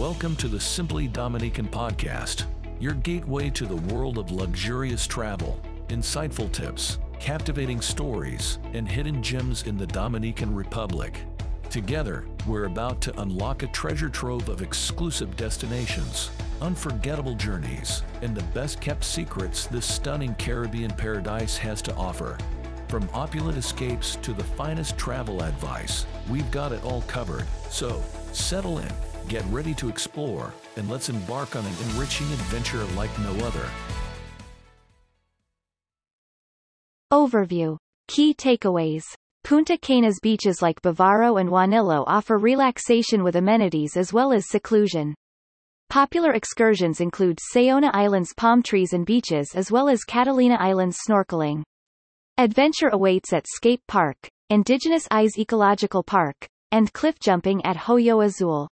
Welcome to the Simply Dominican podcast, your gateway to the world of luxurious travel, insightful tips, captivating stories, and hidden gems in the Dominican Republic. Together, we're about to unlock a treasure trove of exclusive destinations, unforgettable journeys, and the best kept secrets this stunning Caribbean paradise has to offer. From opulent escapes to the finest travel advice, we've got it all covered. So, settle in, get ready to explore, and let's embark on an enriching adventure like no other. Overview. Key takeaways. Punta Cana's beaches like Bavaro and Juanillo offer relaxation with amenities as well as seclusion. Popular excursions include Saona Island's palm trees and beaches as well as Catalina Island's snorkeling. Adventure awaits at Scape Park, Indigenous Eyes Ecological Park, and cliff jumping at Hoyo Azul.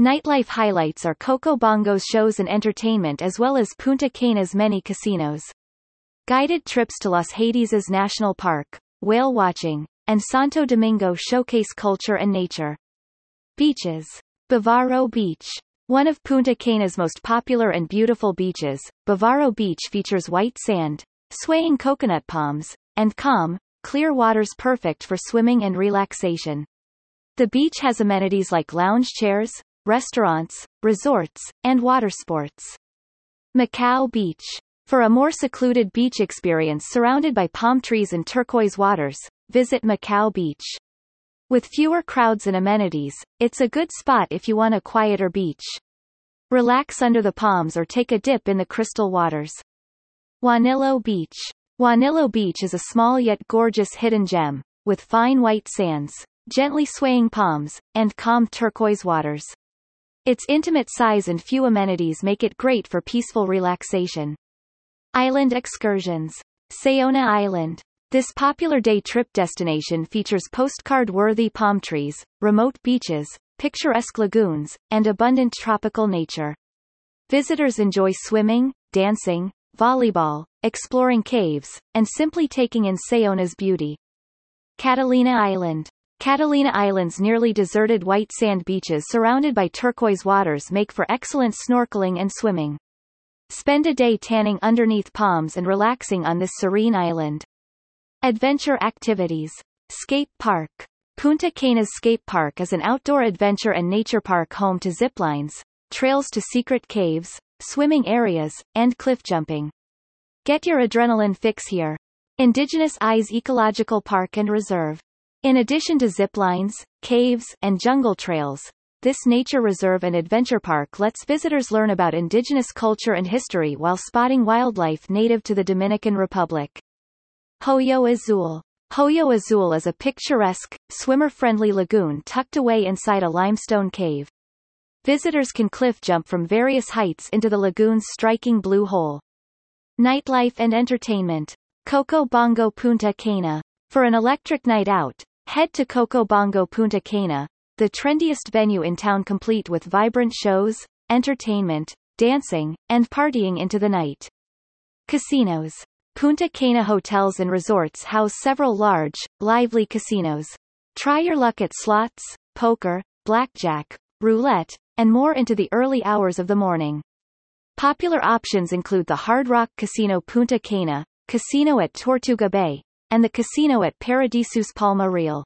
Nightlife highlights are Coco Bongo's shows and entertainment as well as Punta Cana's many casinos. Guided trips to Los Haitises National Park, whale watching, and Santo Domingo showcase culture and nature. Beaches. Bavaro Beach. One of Punta Cana's most popular and beautiful beaches, Bavaro Beach features white sand, swaying coconut palms, and calm, clear waters perfect for swimming and relaxation. The beach has amenities like lounge chairs, restaurants, resorts, and water sports. Macao Beach. For a more secluded beach experience surrounded by palm trees and turquoise waters, visit Macao Beach. With fewer crowds and amenities, it's a good spot if you want a quieter beach. Relax under the palms or take a dip in the crystal waters. Juanillo Beach. Juanillo Beach is a small yet gorgeous hidden gem, with fine white sands, gently swaying palms, and calm turquoise waters. Its intimate size and few amenities make it great for peaceful relaxation. Island excursions. Saona Island. This popular day trip destination features postcard-worthy palm trees, remote beaches, picturesque lagoons, and abundant tropical nature. Visitors enjoy swimming, dancing, volleyball, exploring caves, and simply taking in Saona's beauty. Catalina Island. Catalina Island's nearly deserted white sand beaches surrounded by turquoise waters make for excellent snorkeling and swimming. Spend a day tanning underneath palms and relaxing on this serene island. Adventure activities. Scape Park. Punta Cana's Scape Park is an outdoor adventure and nature park home to ziplines, trails to secret caves, swimming areas, and cliff jumping. Get your adrenaline fix here. Indigenous Eyes Ecological Park and Reserve. In addition to ziplines, caves, and jungle trails, this nature reserve and adventure park lets visitors learn about indigenous culture and history while spotting wildlife native to the Dominican Republic. Hoyo Azul. Hoyo Azul is a picturesque, swimmer-friendly lagoon tucked away inside a limestone cave. Visitors can cliff jump from various heights into the lagoon's striking blue hole. Nightlife and entertainment. Coco Bongo Punta Cana. For an electric night out, head to Coco Bongo Punta Cana, the trendiest venue in town complete with vibrant shows, entertainment, dancing, and partying into the night. Casinos. Punta Cana hotels and resorts house several large, lively casinos. Try your luck at slots, poker, blackjack, roulette, and more into the early hours of the morning. Popular options include the Hard Rock Casino Punta Cana, Casino at Tortuga Bay, and the Casino at Paradisus Palma Real.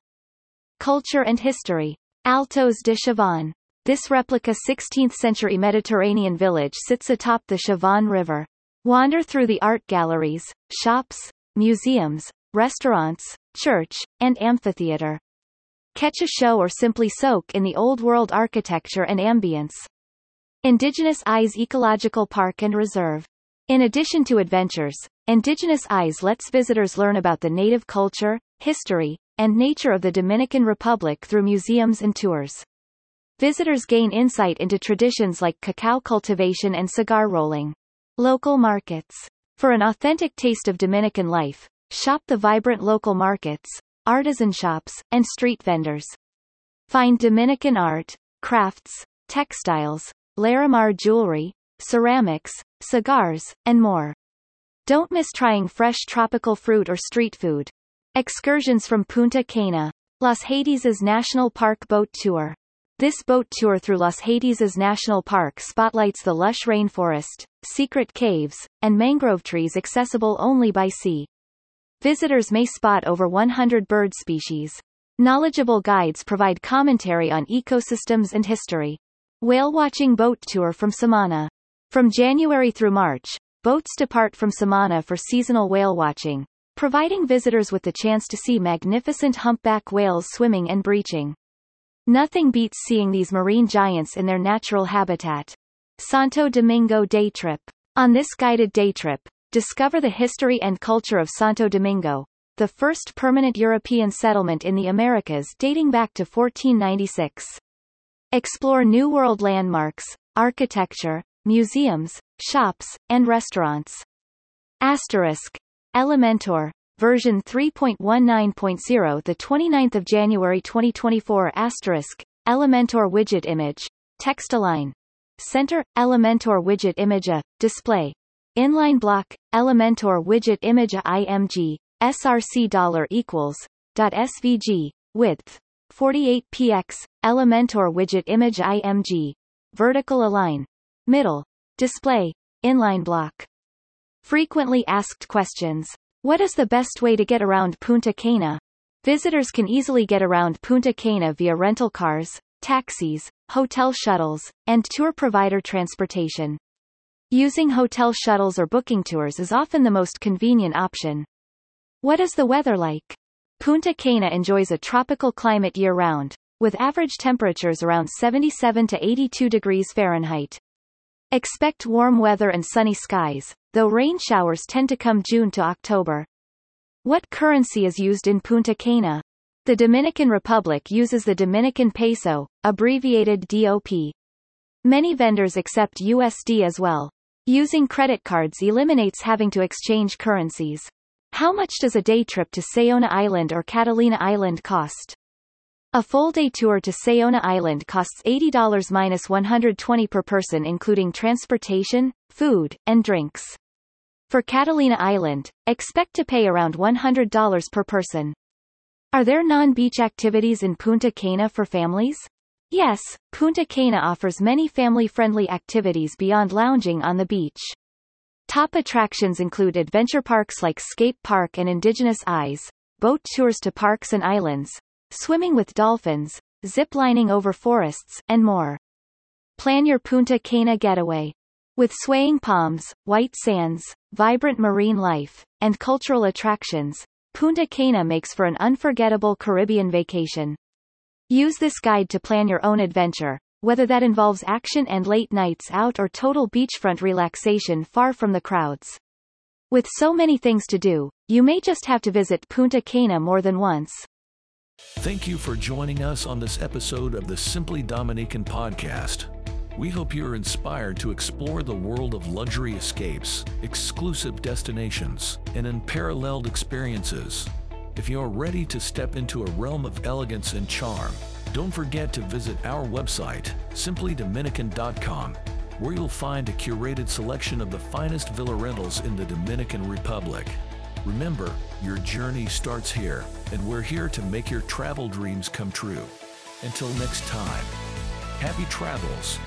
Culture and history. Altos de Chavan. This replica 16th-century Mediterranean village sits atop the Chavan River. Wander through the art galleries, shops, museums, restaurants, church, and amphitheater. Catch a show or simply soak in the old-world architecture and ambience. Indigenous Eyes Ecological Park and Reserve. In addition to adventures, Indigenous Eyes lets visitors learn about the native culture, history, and nature of the Dominican Republic through museums and tours. Visitors gain insight into traditions like cacao cultivation and cigar rolling. Local markets. For an authentic taste of Dominican life, shop the vibrant local markets, artisan shops, and street vendors. Find Dominican art, crafts, textiles, Larimar jewelry, ceramics, cigars, and more. Don't miss trying fresh tropical fruit or street food. Excursions from Punta Cana. Los Haitises National Park Boat Tour. This boat tour through Los Haitises National Park spotlights the lush rainforest, secret caves, and mangrove trees accessible only by sea. Visitors may spot over 100 bird species. Knowledgeable guides provide commentary on ecosystems and history. Whale watching boat tour from Samana. From January through March, boats depart from Samana for seasonal whale watching, providing visitors with the chance to see magnificent humpback whales swimming and breaching. Nothing beats seeing these marine giants in their natural habitat. Santo Domingo Day Trip. On this guided day trip, discover the history and culture of Santo Domingo, the first permanent European settlement in the Americas dating back to 1496. Explore New World landmarks, architecture, museums, shops, and restaurants. Asterisk. Elementor, version 3.19.0 the 29th of January 2024 asterisk. Elementor widget image. Text align. Center. Elementor widget image a. Display. Inline block. Elementor widget image a. Img src dollar equals. Dot svg width. 48 px Elementor widget image img vertical align middle display inline block frequently asked questions what is the best way to get around Punta Cana? Visitors can easily get around Punta Cana via rental cars, taxis, hotel shuttles, and tour provider transportation. Using hotel shuttles or booking tours is often the most convenient option. What is the weather like? Punta Cana enjoys a tropical climate year-round, with average temperatures around 77 to 82 degrees Fahrenheit. Expect warm weather and sunny skies, though rain showers tend to come June to October. What currency is used in Punta Cana? The Dominican Republic uses the Dominican peso, abbreviated DOP. Many vendors accept USD as well. Using credit cards eliminates having to exchange currencies. How much does a day trip to Saona Island or Catalina Island cost? A full-day tour to Saona Island costs $80 minus 120 per person including transportation, food, and drinks. For Catalina Island, expect to pay around $100 per person. Are there non-beach activities in Punta Cana for families? Yes, Punta Cana offers many family-friendly activities beyond lounging on the beach. Top attractions include adventure parks like Scape Park and Indigenous Eyes, boat tours to parks and islands, swimming with dolphins, zip-lining over forests, and more. Plan your Punta Cana getaway. With swaying palms, white sands, vibrant marine life, and cultural attractions, Punta Cana makes for an unforgettable Caribbean vacation. Use this guide to plan your own adventure, whether that involves action and late nights out or total beachfront relaxation far from the crowds. With so many things to do, you may just have to visit Punta Cana more than once. Thank you for joining us on this episode of the Simply Dominican podcast. We hope you're inspired to explore the world of luxury escapes, exclusive destinations, and unparalleled experiences. If you're ready to step into a realm of elegance and charm, don't forget to visit our website, simplydominican.com, where you'll find a curated selection of the finest villa rentals in the Dominican Republic. Remember, your journey starts here, and we're here to make your travel dreams come true. Until next time, happy travels